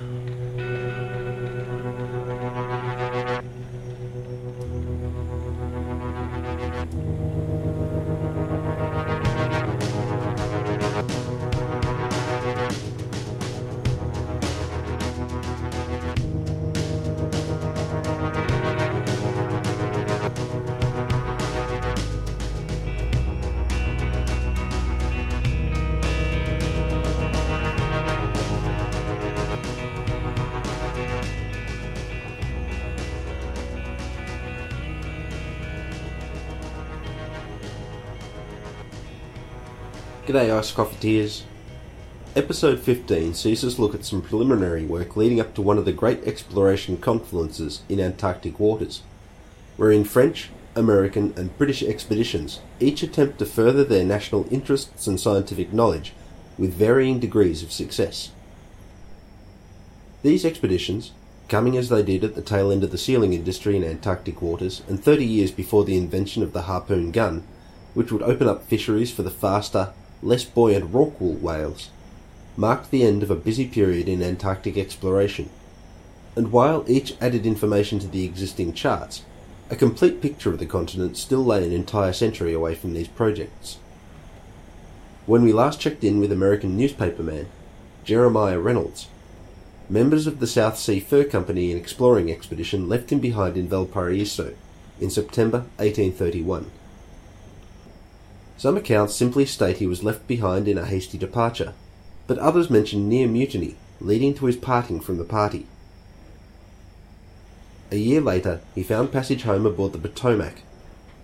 Um, G'day, Ice Coffeteers. Episode 15 sees us look at some preliminary work leading up to one of the great exploration confluences in Antarctic waters, wherein French, American, and British expeditions each attempt to further their national interests and scientific knowledge with varying degrees of success. These expeditions, coming as they did at the tail end of the sealing industry in Antarctic waters and 30 years before the invention of the harpoon gun, which would open up fisheries for the faster, less buoyant rorqual whales, marked the end of a busy period in Antarctic exploration. And while each added information to the existing charts, a complete picture of the continent still lay an entire century away from these projects. When we last checked in with American newspaperman Jeremiah Reynolds, members of the South Sea Fur Company and exploring expedition left him behind in Valparaiso in September 1831. Some accounts simply state he was left behind in a hasty departure, but others mention near mutiny, leading to his parting from the party. A year later, he found passage home aboard the Potomac,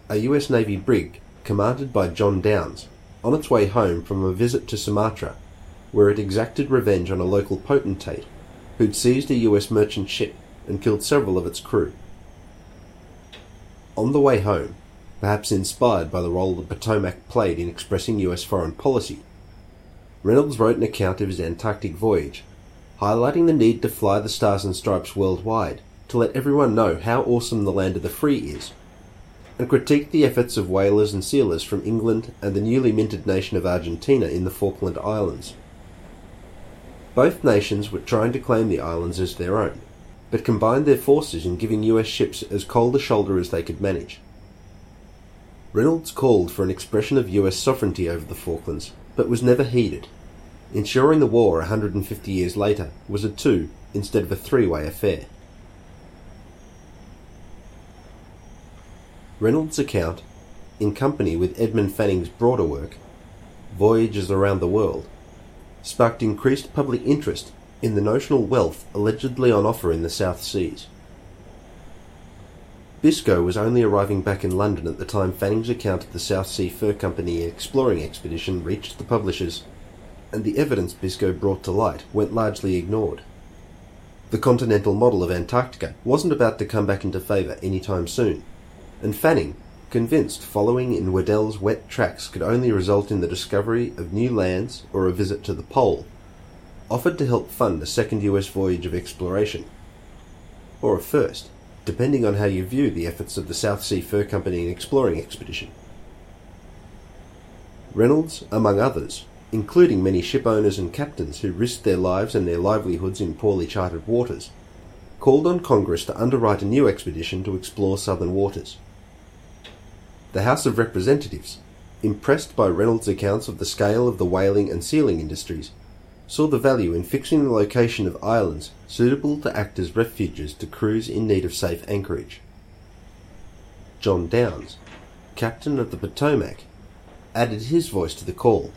a US Navy brig commanded by John Downes, on its way home from a visit to Sumatra, where it exacted revenge on a local potentate who'd seized a US merchant ship and killed several of its crew. On the way home, perhaps inspired by the role the Potomac played in expressing US foreign policy. Reynolds wrote an account of his Antarctic voyage, highlighting the need to fly the Stars and Stripes worldwide to let everyone know how awesome the land of the free is, and critiqued the efforts of whalers and sealers from England and the newly minted nation of Argentina in the Falkland Islands. Both nations were trying to claim the islands as their own, but combined their forces in giving US ships as cold a shoulder as they could manage. Reynolds called for an expression of US sovereignty over the Falklands, but was never heeded. Ensuring the war 150 years later was a two instead of a three way affair. Reynolds' account, in company with Edmund Fanning's broader work, Voyages Around the World, sparked increased public interest in the notional wealth allegedly on offer in the South Seas. Biscoe was only arriving back in London at the time Fanning's account of the South Sea Fur Company exploring expedition reached the publishers, and the evidence Biscoe brought to light went largely ignored. The continental model of Antarctica wasn't about to come back into favour any time soon, and Fanning, convinced following in Weddell's wet tracks could only result in the discovery of new lands or a visit to the pole, offered to help fund a second US voyage of exploration. Or a first depending on how you view the efforts of the South Sea Fur Company and exploring expedition. Reynolds, among others, including many ship owners and captains who risked their lives and their livelihoods in poorly charted waters, called on Congress to underwrite a new expedition to explore southern waters. The House of Representatives, impressed by Reynolds' accounts of the scale of the whaling and sealing industries, saw the value in fixing the location of islands suitable to act as refuges to crews in need of safe anchorage. John Downes, captain of the Potomac, added his voice to the call,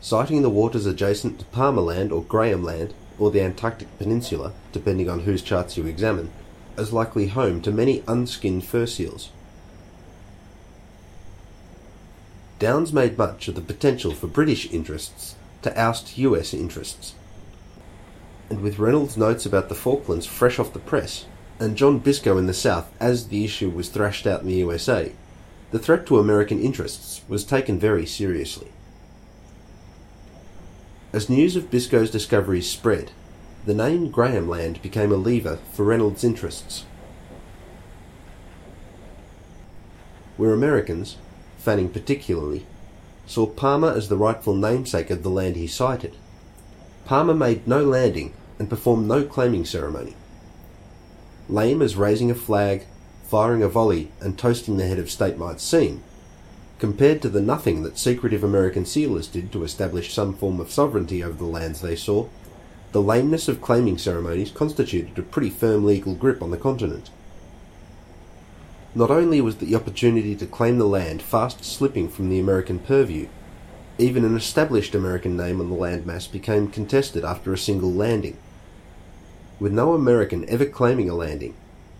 citing the waters adjacent to Palmer Land or Graham Land or the Antarctic Peninsula, depending on whose charts you examine, as likely home to many unskinned fur seals. Downes made much of the potential for British interests to oust US interests. And with Reynolds' notes about the Falklands fresh off the press, and John Biscoe in the South as the issue was thrashed out in the USA, the threat to American interests was taken very seriously. As news of Biscoe's discoveries spread, the name Graham Land became a lever for Reynolds' interests. Where Americans, Fanning particularly, saw Palmer as the rightful namesake of the land he sighted. Palmer made no landing and performed no claiming ceremony. Lame as raising a flag, firing a volley, and toasting the head of state might seem, compared to the nothing that secretive American sealers did to establish some form of sovereignty over the lands they saw, the lameness of claiming ceremonies constituted a pretty firm legal grip on the continent. Not only was the opportunity to claim the land fast slipping from the American purview, even an established American name on the landmass became contested after a single landing. With no American ever claiming a landing,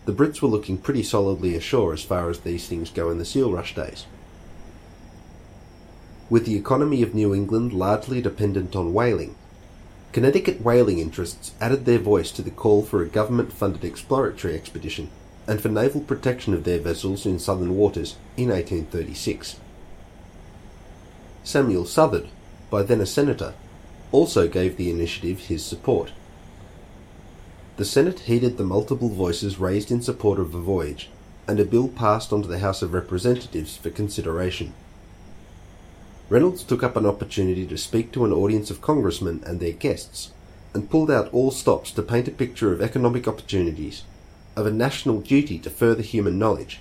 the Brits were looking pretty solidly ashore as far as these things go in the seal rush days. With the economy of New England largely dependent on whaling, Connecticut whaling interests added their voice to the call for a government funded exploratory expedition and for naval protection of their vessels in southern waters in 1836. Samuel Southard, by then a senator, also gave the initiative his support. The Senate heeded the multiple voices raised in support of the voyage, and a bill passed on to the House of Representatives for consideration. Reynolds took up an opportunity to speak to an audience of congressmen and their guests, and pulled out all stops to paint a picture of economic opportunities of a national duty to further human knowledge,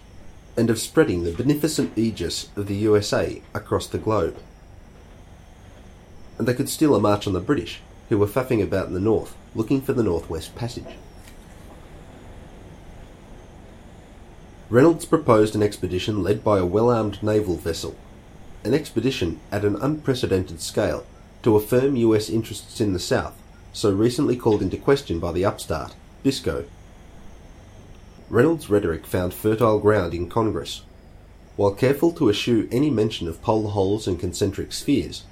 and of spreading the beneficent aegis of the USA across the globe. And they could steal a march on the British, who were faffing about in the north, looking for the Northwest Passage. Reynolds proposed an expedition led by a well armed naval vessel, an expedition at an unprecedented scale to affirm US interests in the South, so recently called into question by the upstart, Biscoe, Reynolds' rhetoric found fertile ground in Congress. While careful to eschew any mention of pole holes and concentric spheres,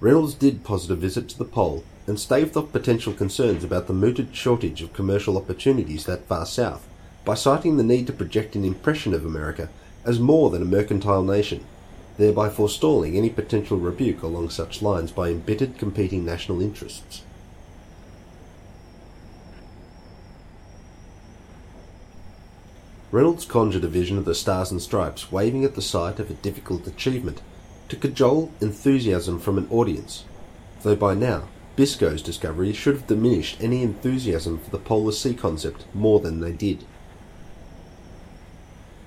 Reynolds did posit a visit to the pole and staved off potential concerns about the mooted shortage of commercial opportunities that far south by citing the need to project an impression of America as more than a mercantile nation, thereby forestalling any potential rebuke along such lines by embittered competing national interests. Reynolds conjured a vision of the Stars and Stripes waving at the sight of a difficult achievement to cajole enthusiasm from an audience, though by now Biscoe's discovery should have diminished any enthusiasm for the polar sea concept more than they did.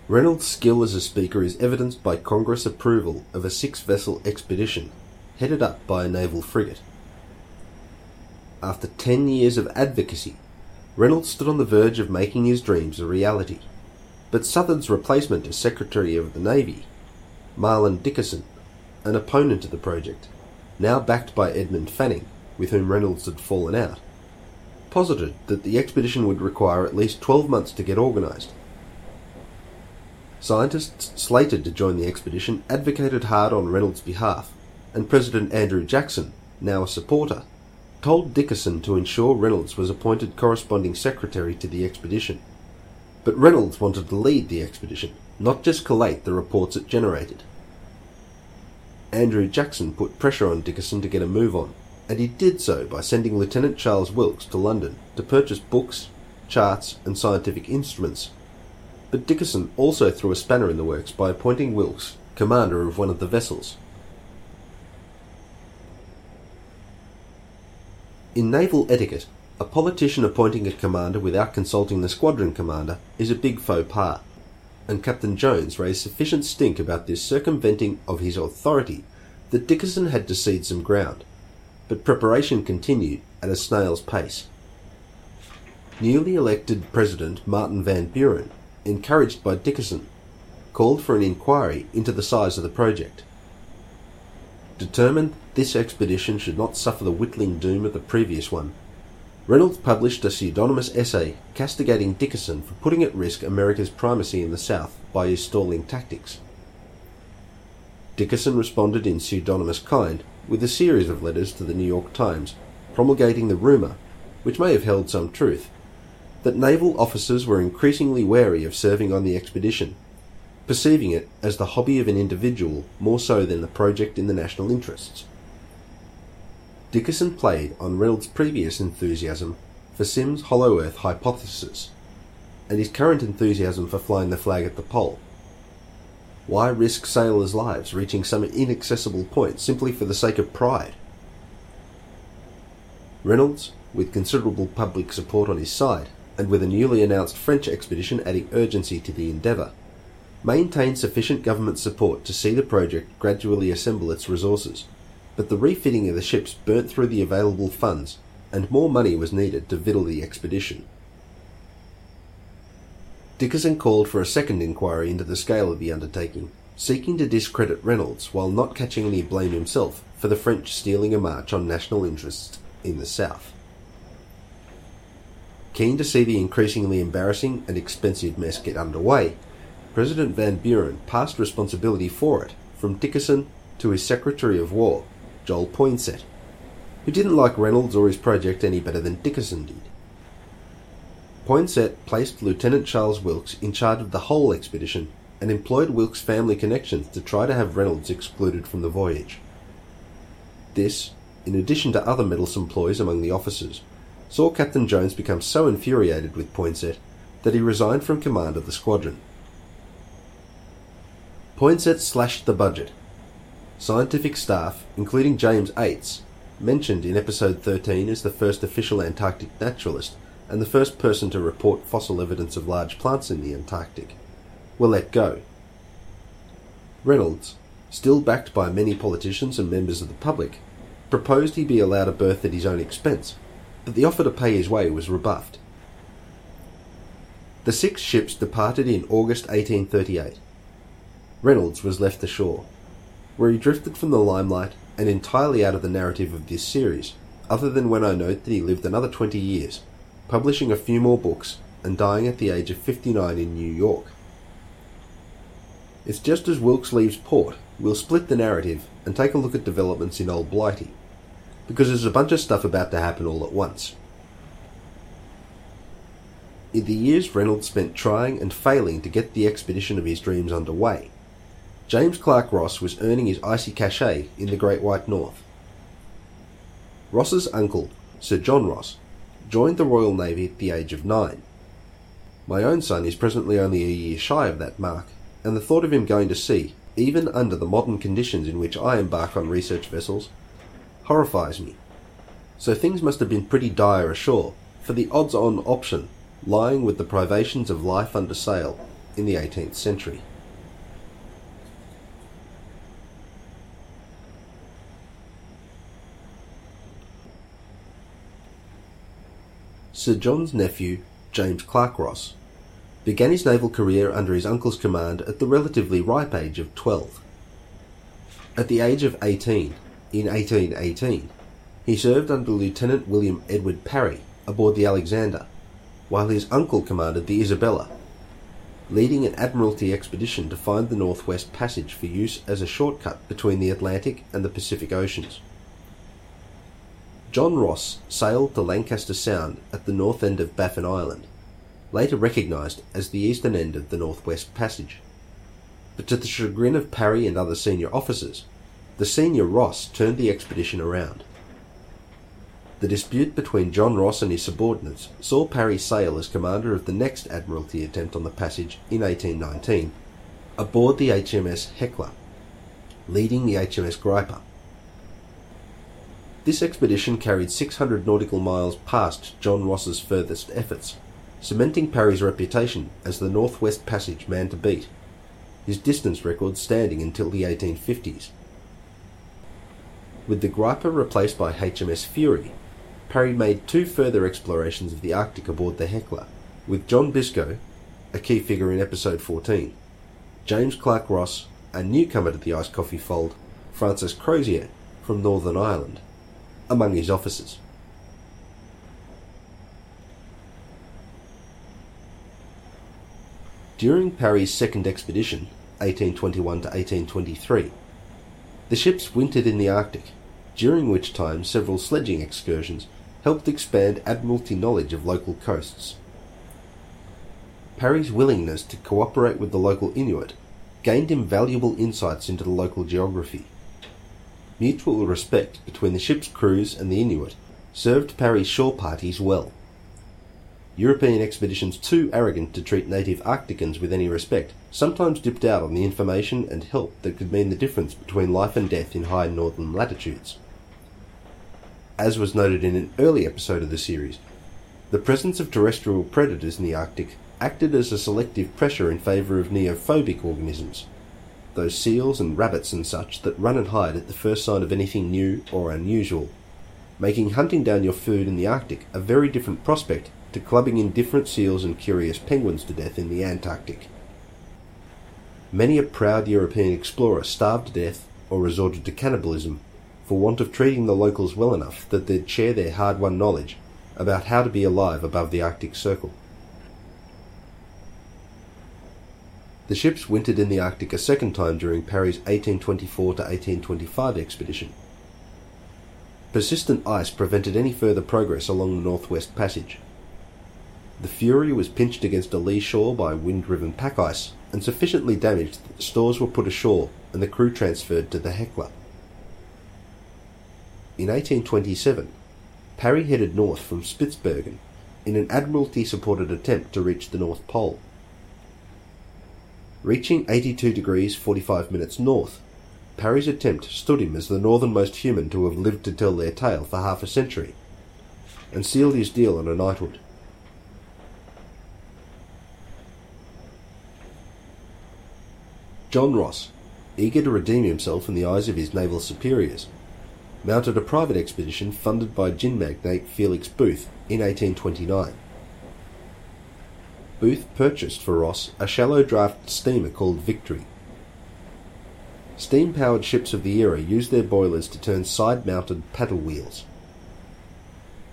Reynolds' skill as a speaker is evidenced by Congress approval of a six vessel expedition headed up by a naval frigate. After ten years of advocacy, Reynolds stood on the verge of making his dreams a reality but Southard's replacement as Secretary of the Navy, Mahlon Dickerson, an opponent of the project, now backed by Edmund Fanning, with whom Reynolds had fallen out, posited that the expedition would require at least 12 months to get organised. Scientists slated to join the expedition advocated hard on Reynolds' behalf, and President Andrew Jackson, now a supporter, told Dickerson to ensure Reynolds was appointed corresponding secretary to the expedition. But Reynolds wanted to lead the expedition, not just collate the reports it generated. Andrew Jackson put pressure on Dickerson to get a move on, and he did so by sending Lieutenant Charles Wilkes to London to purchase books, charts, and scientific instruments. But Dickerson also threw a spanner in the works by appointing Wilkes commander of one of the vessels. In naval etiquette, a politician appointing a commander without consulting the squadron commander is a big faux pas, and Captain Jones raised sufficient stink about this circumventing of his authority that Dickerson had to cede some ground, but preparation continued at a snail's pace. Newly elected President Martin Van Buren, encouraged by Dickerson, called for an inquiry into the size of the project. Determined this expedition should not suffer the whittling doom of the previous one, Reynolds published a pseudonymous essay castigating Dickerson for putting at risk America's primacy in the South by his stalling tactics. Dickerson responded in pseudonymous kind with a series of letters to the New York Times promulgating the rumour, which may have held some truth, that naval officers were increasingly wary of serving on the expedition, perceiving it as the hobby of an individual more so than the project in the national interests. Dickerson played on Reynolds' previous enthusiasm for Symmes' Hollow Earth hypothesis and his current enthusiasm for flying the flag at the pole. Why risk sailors' lives reaching some inaccessible point simply for the sake of pride? Reynolds, with considerable public support on his side, and with a newly announced French expedition adding urgency to the endeavour, maintained sufficient government support to see the project gradually assemble its resources. But the refitting of the ships burnt through the available funds, and more money was needed to victual the expedition. Dickerson called for a second inquiry into the scale of the undertaking, seeking to discredit Reynolds while not catching any blame himself for the French stealing a march on national interests in the south. Keen to see the increasingly embarrassing and expensive mess get underway, President Van Buren passed responsibility for it from Dickerson to his Secretary of War, Joel Poinsett, who didn't like Reynolds or his project any better than Dickerson did. Poinsett placed Lieutenant Charles Wilkes in charge of the whole expedition and employed Wilkes' family connections to try to have Reynolds excluded from the voyage. This, in addition to other meddlesome ploys among the officers, saw Captain Jones become so infuriated with Poinsett that he resigned from command of the squadron. Poinsett slashed the budget. Scientific staff, including James Eights, mentioned in episode 13 as the first official Antarctic naturalist and the first person to report fossil evidence of large plants in the Antarctic, were let go. Reynolds, still backed by many politicians and members of the public, proposed he be allowed a berth at his own expense, but the offer to pay his way was rebuffed. The six ships departed in August 1838. Reynolds was left ashore, where he drifted from the limelight and entirely out of the narrative of this series, other than when I note that he lived another 20 years, publishing a few more books and dying at the age of 59 in New York. It's just as Wilkes leaves port, we'll split the narrative and take a look at developments in Old Blighty, because there's a bunch of stuff about to happen all at once. In the years Reynolds spent trying and failing to get the expedition of his dreams underway, James Clark Ross was earning his icy cachet in the Great White North. Ross's uncle, Sir John Ross, joined the Royal Navy at the age of nine. My own son is presently only a year shy of that mark, and the thought of him going to sea, even under the modern conditions in which I embark on research vessels, horrifies me. So things must have been pretty dire ashore for the odds on option lying with the privations of life under sail in the 18th century. Sir John's nephew, James Clark Ross, began his naval career under his uncle's command at the relatively ripe age of 12. At the age of 18, in 1818, he served under Lieutenant William Edward Parry aboard the Alexander, while his uncle commanded the Isabella, leading an Admiralty expedition to find the Northwest Passage for use as a shortcut between the Atlantic and the Pacific Oceans. John Ross sailed to Lancaster Sound at the north end of Baffin Island, later recognised as the eastern end of the Northwest Passage. But to the chagrin of Parry and other senior officers, the senior Ross turned the expedition around. The dispute between John Ross and his subordinates saw Parry sail as commander of the next Admiralty attempt on the passage in 1819, aboard the HMS Hecla, leading the HMS Griper. This expedition carried 600 nautical miles past John Ross's furthest efforts, cementing Parry's reputation as the Northwest Passage man to beat, his distance record standing until the 1850s. With the Griper replaced by HMS Fury, Parry made two further explorations of the Arctic aboard the Hecla, with John Biscoe, a key figure in episode 14, James Clark Ross, a newcomer to the Ice Coffee fold, Francis Crozier from Northern Ireland among his officers. During Parry's second expedition, 1821 to 1823, the ships wintered in the Arctic, during which time several sledging excursions helped expand Admiralty knowledge of local coasts. Parry's willingness to cooperate with the local Inuit gained him valuable insights into the local geography Mutual respect between the ship's crews and the Inuit served Parry's shore parties well. European expeditions too arrogant to treat native Arcticans with any respect sometimes dipped out on the information and help that could mean the difference between life and death in high northern latitudes. as was noted in an early episode of the series, the presence of terrestrial predators in the Arctic acted as a selective pressure in favour of neophobic organisms, those seals and rabbits and such that run and hide at the first sign of anything new or unusual, making hunting down your food in the Arctic a very different prospect to clubbing indifferent seals and curious penguins to death in the Antarctic. Many a proud European explorer starved to death or resorted to cannibalism for want of treating the locals well enough that they'd share their hard won knowledge about how to be alive above the Arctic Circle. The ships wintered in the Arctic a second time during Parry's 1824 to 1825 expedition. Persistent ice prevented any further progress along the Northwest Passage. The Fury was pinched against a lee shore by wind driven pack ice and sufficiently damaged that stores were put ashore and the crew transferred to the Hecla. In 1827, Parry headed north from Spitsbergen in an Admiralty supported attempt to reach the North Pole. Reaching 82 degrees 45 minutes north, Parry's attempt stood him as the northernmost human to have lived to tell their tale for half a century, and sealed his deal on a knighthood. John Ross, eager to redeem himself in the eyes of his naval superiors, mounted a private expedition funded by gin magnate Felix Booth in 1829. Booth purchased for Ross a shallow draft steamer called Victory. Steam powered ships of the era used their boilers to turn side mounted paddle wheels.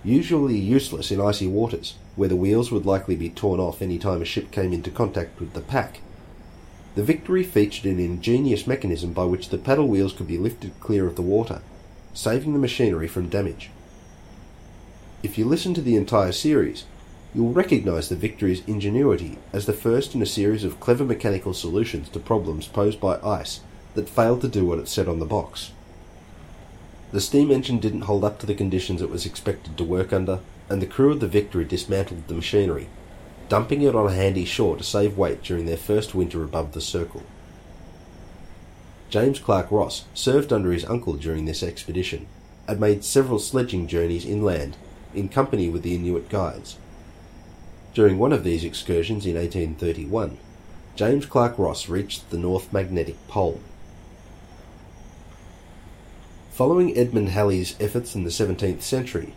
Usually useless in icy waters, where the wheels would likely be torn off any time a ship came into contact with the pack, the Victory featured an ingenious mechanism by which the paddle wheels could be lifted clear of the water, saving the machinery from damage. If you listen to the entire series, you'll recognise the Victory's ingenuity as the first in a series of clever mechanical solutions to problems posed by ice that failed to do what it said on the box. The steam engine didn't hold up to the conditions it was expected to work under, and the crew of the Victory dismantled the machinery, dumping it on a handy shore to save weight during their first winter above the Circle. James Clark Ross served under his uncle during this expedition and made several sledging journeys inland in company with the Inuit guides. During one of these excursions in 1831, James Clark Ross reached the North Magnetic Pole. Following Edmund Halley's efforts in the 17th century,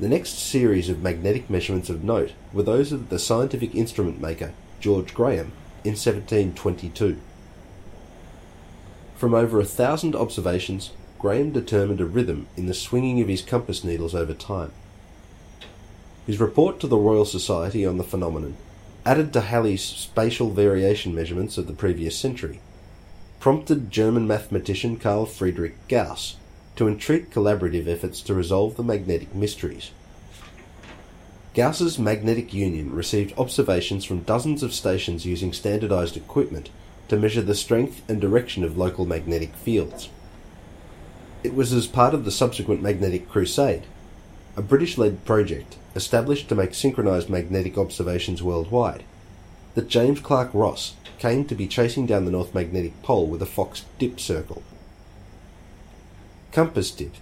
the next series of magnetic measurements of note were those of the scientific instrument maker George Graham in 1722. From over a thousand observations, Graham determined a rhythm in the swinging of his compass needles over time. His report to the Royal Society on the phenomenon, added to Halley's spatial variation measurements of the previous century, prompted German mathematician Carl Friedrich Gauss to entreat collaborative efforts to resolve the magnetic mysteries. Gauss's magnetic union received observations from dozens of stations using standardized equipment to measure the strength and direction of local magnetic fields. It was as part of the subsequent Magnetic Crusade, a British led project established to make synchronized magnetic observations worldwide, that James Clark Ross came to be chasing down the North Magnetic Pole with a Fox dip circle. Compass dip,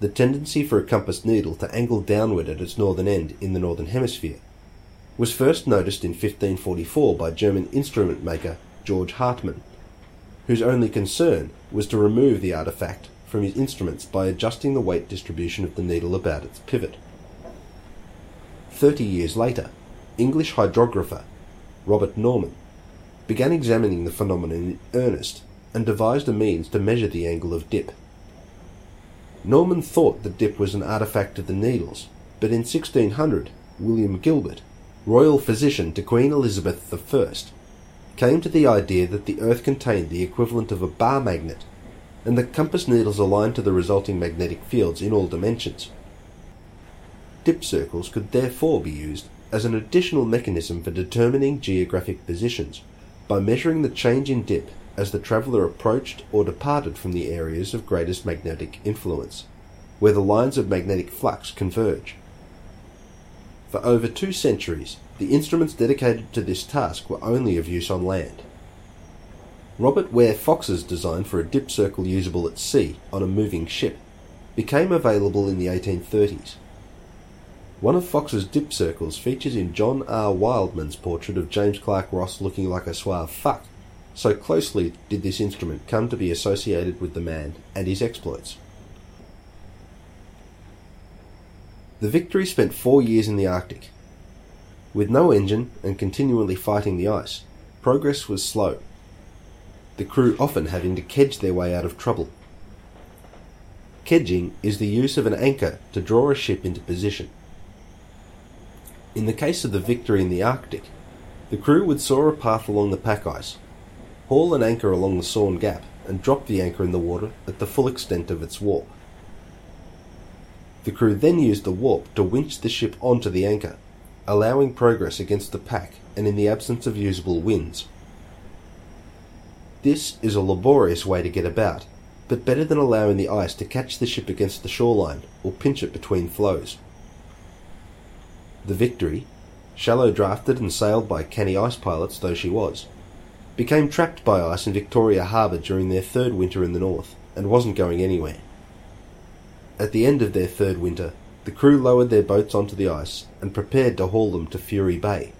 the tendency for a compass needle to angle downward at its northern end in the northern hemisphere, was first noticed in 1544 by German instrument maker George Hartmann, whose only concern was to remove the artifact from his instruments by adjusting the weight distribution of the needle about its pivot. Thirty years later, English hydrographer Robert Norman began examining the phenomenon in earnest and devised a means to measure the angle of dip. Norman thought the dip was an artifact of the needles, but in 1600, William Gilbert, royal physician to Queen Elizabeth I, came to the idea that the Earth contained the equivalent of a bar magnet, and the compass needles aligned to the resulting magnetic fields in all dimensions. Dip circles could therefore be used as an additional mechanism for determining geographic positions by measuring the change in dip as the traveller approached or departed from the areas of greatest magnetic influence, where the lines of magnetic flux converge. For over two centuries, the instruments dedicated to this task were only of use on land. Robert Were Fox's design for a dip circle usable at sea on a moving ship became available in the 1830s. One of Fox's dip circles features in John R. Wildman's portrait of James Clark Ross looking like a suave fuck, so closely did this instrument come to be associated with the man and his exploits. The Victory spent four years in the Arctic. With no engine and continually fighting the ice, progress was slow, the crew often having to kedge their way out of trouble. Kedging is the use of an anchor to draw a ship into position. In the case of the Victory in the Arctic, the crew would saw a path along the pack ice, haul an anchor along the sawn gap, and drop the anchor in the water at the full extent of its warp. The crew then used the warp to winch the ship onto the anchor, allowing progress against the pack and in the absence of usable winds. This is a laborious way to get about, but better than allowing the ice to catch the ship against the shoreline or pinch it between floes. The Victory, shallow drafted and sailed by canny ice pilots though she was, became trapped by ice in Victoria Harbour during their third winter in the north and wasn't going anywhere. At the end of their third winter, the crew lowered their boats onto the ice and prepared to haul them to Fury Bay.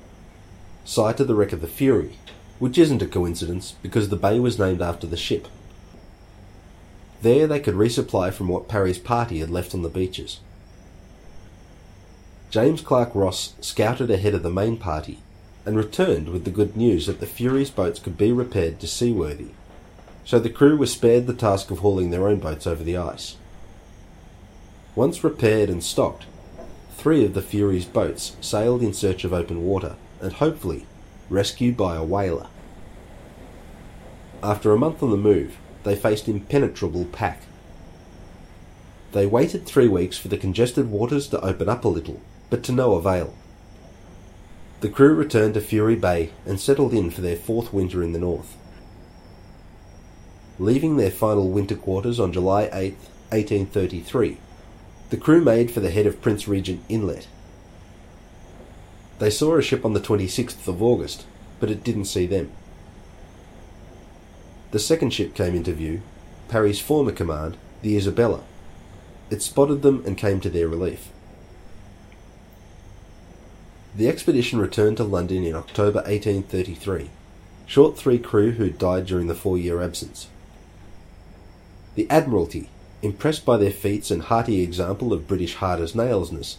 site of the wreck of the Fury, which isn't a coincidence because the bay was named after the ship. There they could resupply from what Parry's party had left on the beaches. James Clark Ross scouted ahead of the main party and returned with the good news that the Fury's boats could be repaired to seaworthy, so the crew were spared the task of hauling their own boats over the ice. Once repaired and stocked, three of the Fury's boats sailed in search of open water and hopefully rescued by a whaler. After a month on the move, they faced impenetrable pack. They waited three weeks for the congested waters to open up a little, but to no avail. The crew returned to Fury Bay and settled in for their fourth winter in the north. Leaving their final winter quarters on July 8, 1833, the crew made for the head of Prince Regent Inlet. They saw a ship on the 26th of August, but it didn't see them. The second ship came into view, Parry's former command, the Isabella. It spotted them and came to their relief. The expedition returned to London in October 1833, short three crew who died during the four year absence. The Admiralty impressed by their feats and hearty example of British hard as nailsness,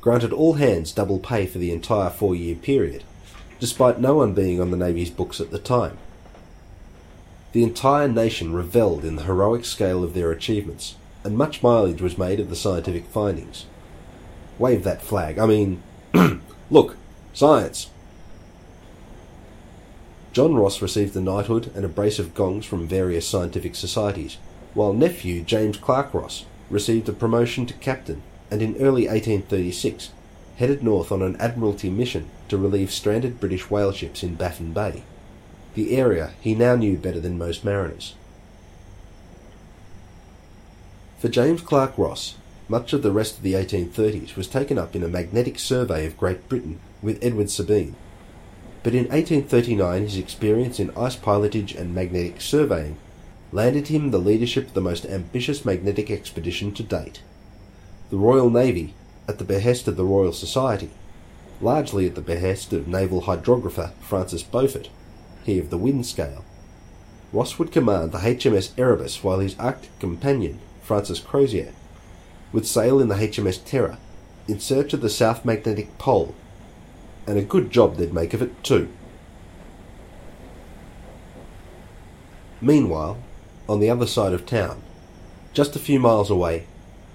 granted all hands double pay for the entire four year period, despite no one being on the Navy's books at the time. The entire nation revelled in the heroic scale of their achievements, and much mileage was made of the scientific findings. Wave that flag. I mean, look, science! John Ross received the knighthood and a brace of gongs from various scientific societies, while nephew James Clark Ross received a promotion to captain and in early 1836 headed north on an Admiralty mission to relieve stranded British whale ships in Baffin Bay, the area he now knew better than most mariners. For James Clark Ross, much of the rest of the 1830s was taken up in a magnetic survey of Great Britain with Edward Sabine. But in 1839 his experience in ice pilotage and magnetic surveying landed him the leadership of the most ambitious magnetic expedition to date. The Royal Navy, at the behest of the Royal Society, largely at the behest of naval hydrographer Francis Beaufort, he of the wind scale. Ross would command the HMS Erebus while his Arctic companion, Francis Crozier, would sail in the HMS Terror in search of the South Magnetic Pole, and a good job they'd make of it too. Meanwhile, on the other side of town, just a few miles away,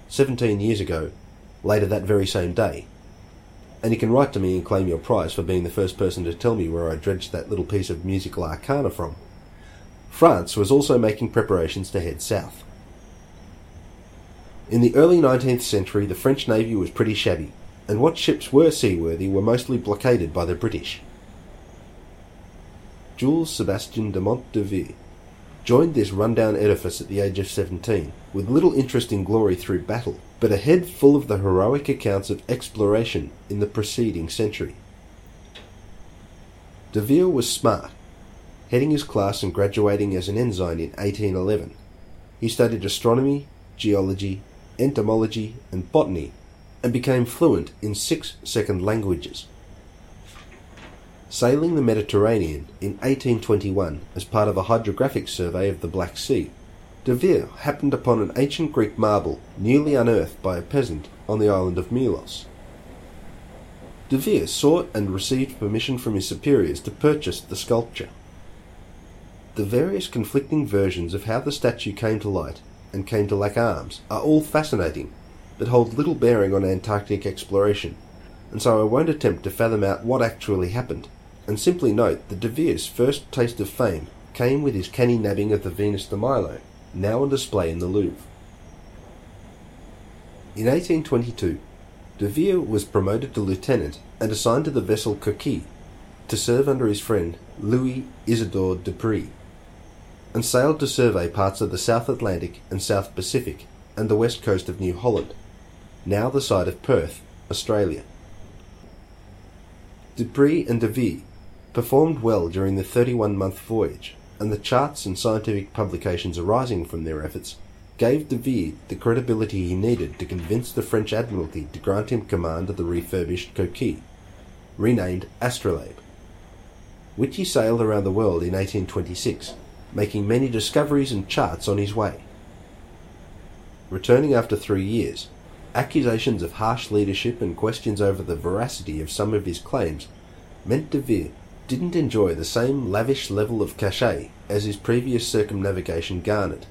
17 years ago, later that very same day. And you can write to me and claim your prize for being the first person to tell me where I dredged that little piece of musical arcana from. France was also making preparations to head south. In the early 19th century, the French Navy was pretty shabby, and what ships were seaworthy were mostly blockaded by the British. Jules Sebastien Dumont d'Urville joined this rundown edifice at the age of 17, with little interest in glory through battle, but a head full of the heroic accounts of exploration in the preceding century. D'Urville was smart, heading his class and graduating as an ensign in 1811. He studied astronomy, geology, entomology, and botany, and became fluent in six second languages. Sailing the Mediterranean in 1821 as part of a hydrographic survey of the Black Sea, D'Urville happened upon an ancient Greek marble newly unearthed by a peasant on the island of Melos. D'Urville sought and received permission from his superiors to purchase the sculpture. The various conflicting versions of how the statue came to light and came to lack arms are all fascinating, but hold little bearing on Antarctic exploration, and so I won't attempt to fathom out what actually happened, and simply note that D'Urville's first taste of fame came with his canny nabbing of the Venus de Milo, now on display in the Louvre. In 1822, D'Urville was promoted to lieutenant and assigned to the vessel Coquille to serve under his friend Louis Isidore Duperrey, and sailed to survey parts of the South Atlantic and South Pacific and the west coast of New Holland, now the site of Perth, Australia. Duperrey and D'Urville performed well during the 31 month voyage, and the charts and scientific publications arising from their efforts gave D'Urville the credibility he needed to convince the French Admiralty to grant him command of the refurbished Coquille, renamed Astrolabe, which he sailed around the world in 1826, making many discoveries and charts on his way. Returning after three years, accusations of harsh leadership and questions over the veracity of some of his claims meant D'Urville didn't enjoy the same lavish level of cachet as his previous circumnavigation garnered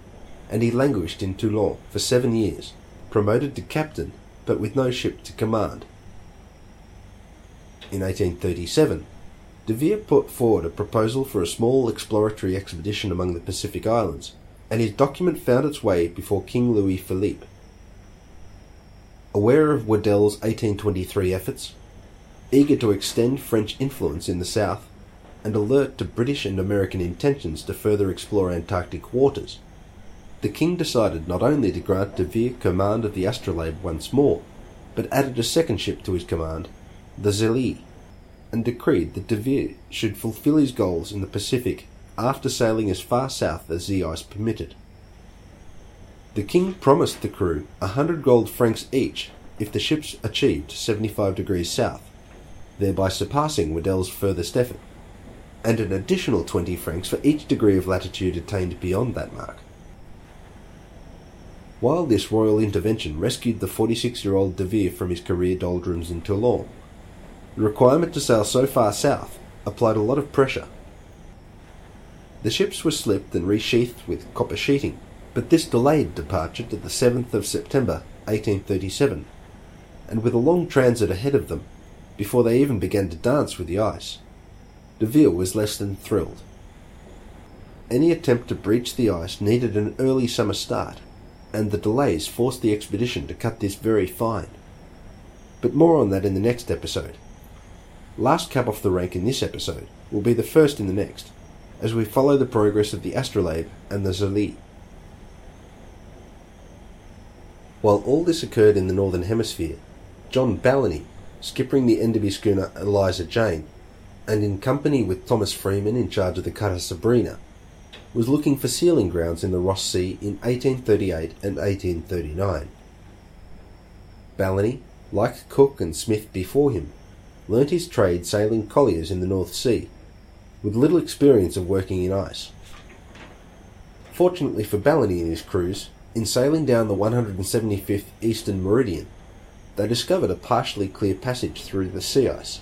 and he languished in Toulon for seven years, promoted to captain, but with no ship to command. In 1837, D'Urville put forward a proposal for a small exploratory expedition among the Pacific Islands, and his document found its way before King Louis Philippe. Aware of Weddell's 1823 efforts, eager to extend French influence in the South, and alert to British and American intentions to further explore Antarctic waters, the king decided not only to grant D'Urville command of the Astrolabe once more, but added a second ship to his command, the Zélie, and decreed that D'Urville should fulfill his goals in the Pacific after sailing as far south as the ice permitted. The king promised the crew a hundred gold francs each if the ships achieved 75 degrees south, thereby surpassing Weddell's furthest effort, and an additional 20 francs for each degree of latitude attained beyond that mark. While this royal intervention rescued the 46 year old D'Urville from his career doldrums in Toulon, the requirement to sail so far south applied a lot of pressure. The ships were slipped and resheathed with copper sheeting, but this delayed departure to the 7th of September 1837, and with a long transit ahead of them, before they even began to dance with the ice, D'Urville was less than thrilled. Any attempt to breach the ice needed an early summer start, and the delays forced the expedition to cut this very fine. But more on that in the next episode. Last cap off the rank in this episode will be the first in the next, as we follow the progress of the Astrolabe and the Zélie. While all this occurred in the Northern Hemisphere, John Balleny, skippering the Enderby schooner Eliza Jane, and in company with Thomas Freeman in charge of the cutter Sabrina, was looking for sealing grounds in the Ross Sea in 1838 and 1839. Balleny, like Cook and Smith before him, learnt his trade sailing colliers in the North Sea, with little experience of working in ice. Fortunately for Balleny and his crews, in sailing down the 175th eastern meridian, they discovered a partially clear passage through the sea ice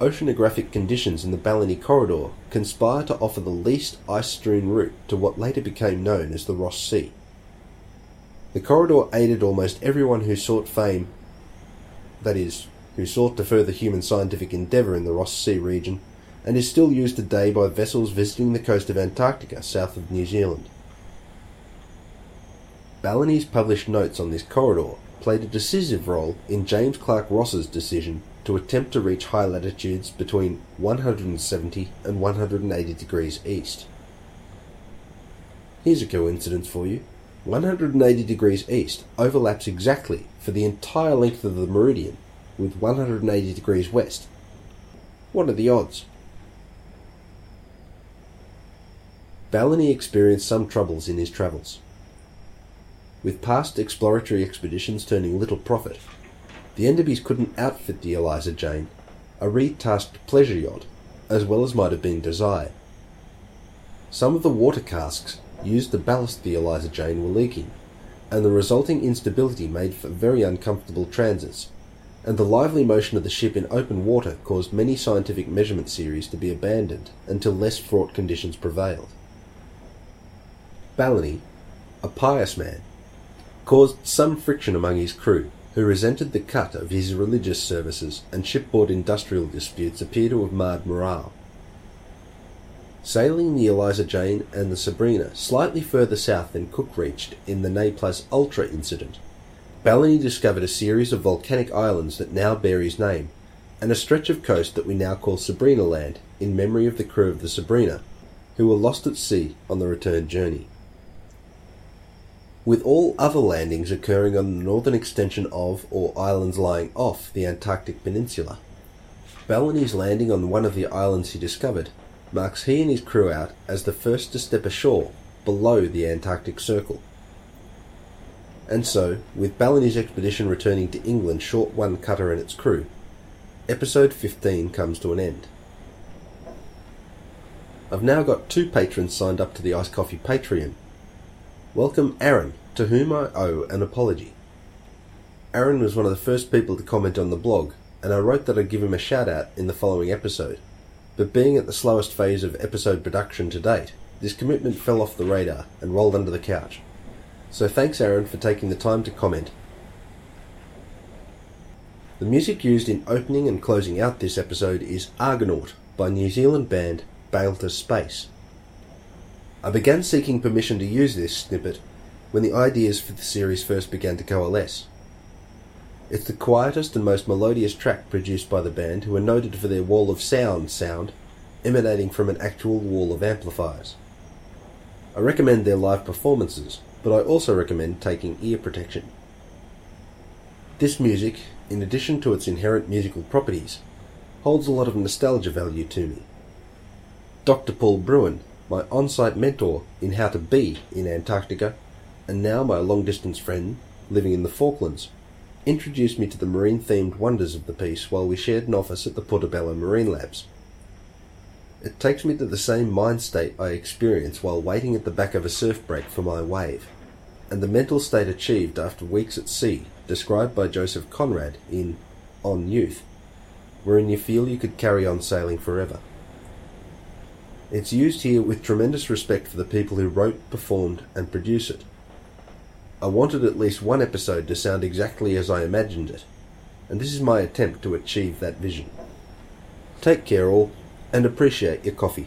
oceanographic conditions in the Balleny Corridor conspire to offer the least ice strewn route to what later became known as the Ross Sea. The corridor aided almost everyone who sought fame, that is, who sought to further human scientific endeavour in the Ross Sea region, and is still used today by vessels visiting the coast of Antarctica south of New Zealand. Balleny's published notes on this corridor played a decisive role in James Clark Ross's decision to attempt to reach high latitudes between 170 and 180 degrees east. Here's a coincidence for you. 180 degrees east overlaps exactly for the entire length of the meridian with 180 degrees west. What are the odds? Balleny experienced some troubles in his travels. with past exploratory expeditions turning little profit, the Enderbys couldn't outfit the Eliza Jane, a retasked pleasure yacht, as well as might have been desired. Some of the water casks used to ballast the Eliza Jane were leaking, and the resulting instability made for very uncomfortable transits, and the lively motion of the ship in open water caused many scientific measurement series to be abandoned until less fraught conditions prevailed. Balleny, a pious man, caused some friction among his crew, who resented the cut of his religious services and shipboard industrial disputes appear to have marred morale. Sailing the Eliza Jane and the Sabrina slightly further south than Cook reached in the Ne Plus Ultra incident, Balleny discovered a series of volcanic islands that now bear his name, and a stretch of coast that we now call Sabrina Land in memory of the crew of the Sabrina, who were lost at sea on the return journey. With all other landings occurring on the northern extension of, or islands lying off, the Antarctic Peninsula, Balleny's landing on one of the islands he discovered marks he and his crew out as the first to step ashore below the Antarctic Circle. And so, with Balleny's expedition returning to England short one cutter and its crew, episode 15 comes to an end. I've now got two patrons signed up to the Ice Coffee Patreon. Welcome Aaron, to whom I owe an apology. Aaron was one of the first people to comment on the blog, and I wrote that I'd give him a shout out in the following episode. But being at the slowest phase of episode production to date, this commitment fell off the radar and rolled under the couch. So thanks Aaron for taking the time to comment. The music used in opening and closing out this episode is Argonaut by New Zealand band Bailter Space. I began seeking permission to use this snippet when the ideas for the series first began to coalesce. It's the quietest and most melodious track produced by the band, who are noted for their wall of sound sound emanating from an actual wall of amplifiers. I recommend their live performances, but I also recommend taking ear protection. This music, in addition to its inherent musical properties, holds a lot of nostalgia value to me. Dr. Paul Bruin, my on site mentor in how to be in Antarctica, and now my long distance friend living in the Falklands, introduced me to the marine themed wonders of the piece while we shared an office at the Portobello Marine Labs. It takes me to the same mind state I experience while waiting at the back of a surf break for my wave, and the mental state achieved after weeks at sea, described by Joseph Conrad in On Youth, wherein you feel you could carry on sailing forever. It's used here with tremendous respect for the people who wrote, performed, and produce it I wanted at least one episode to sound exactly as I imagined it, and this is my attempt to achieve that vision. Take care all, and appreciate your coffee.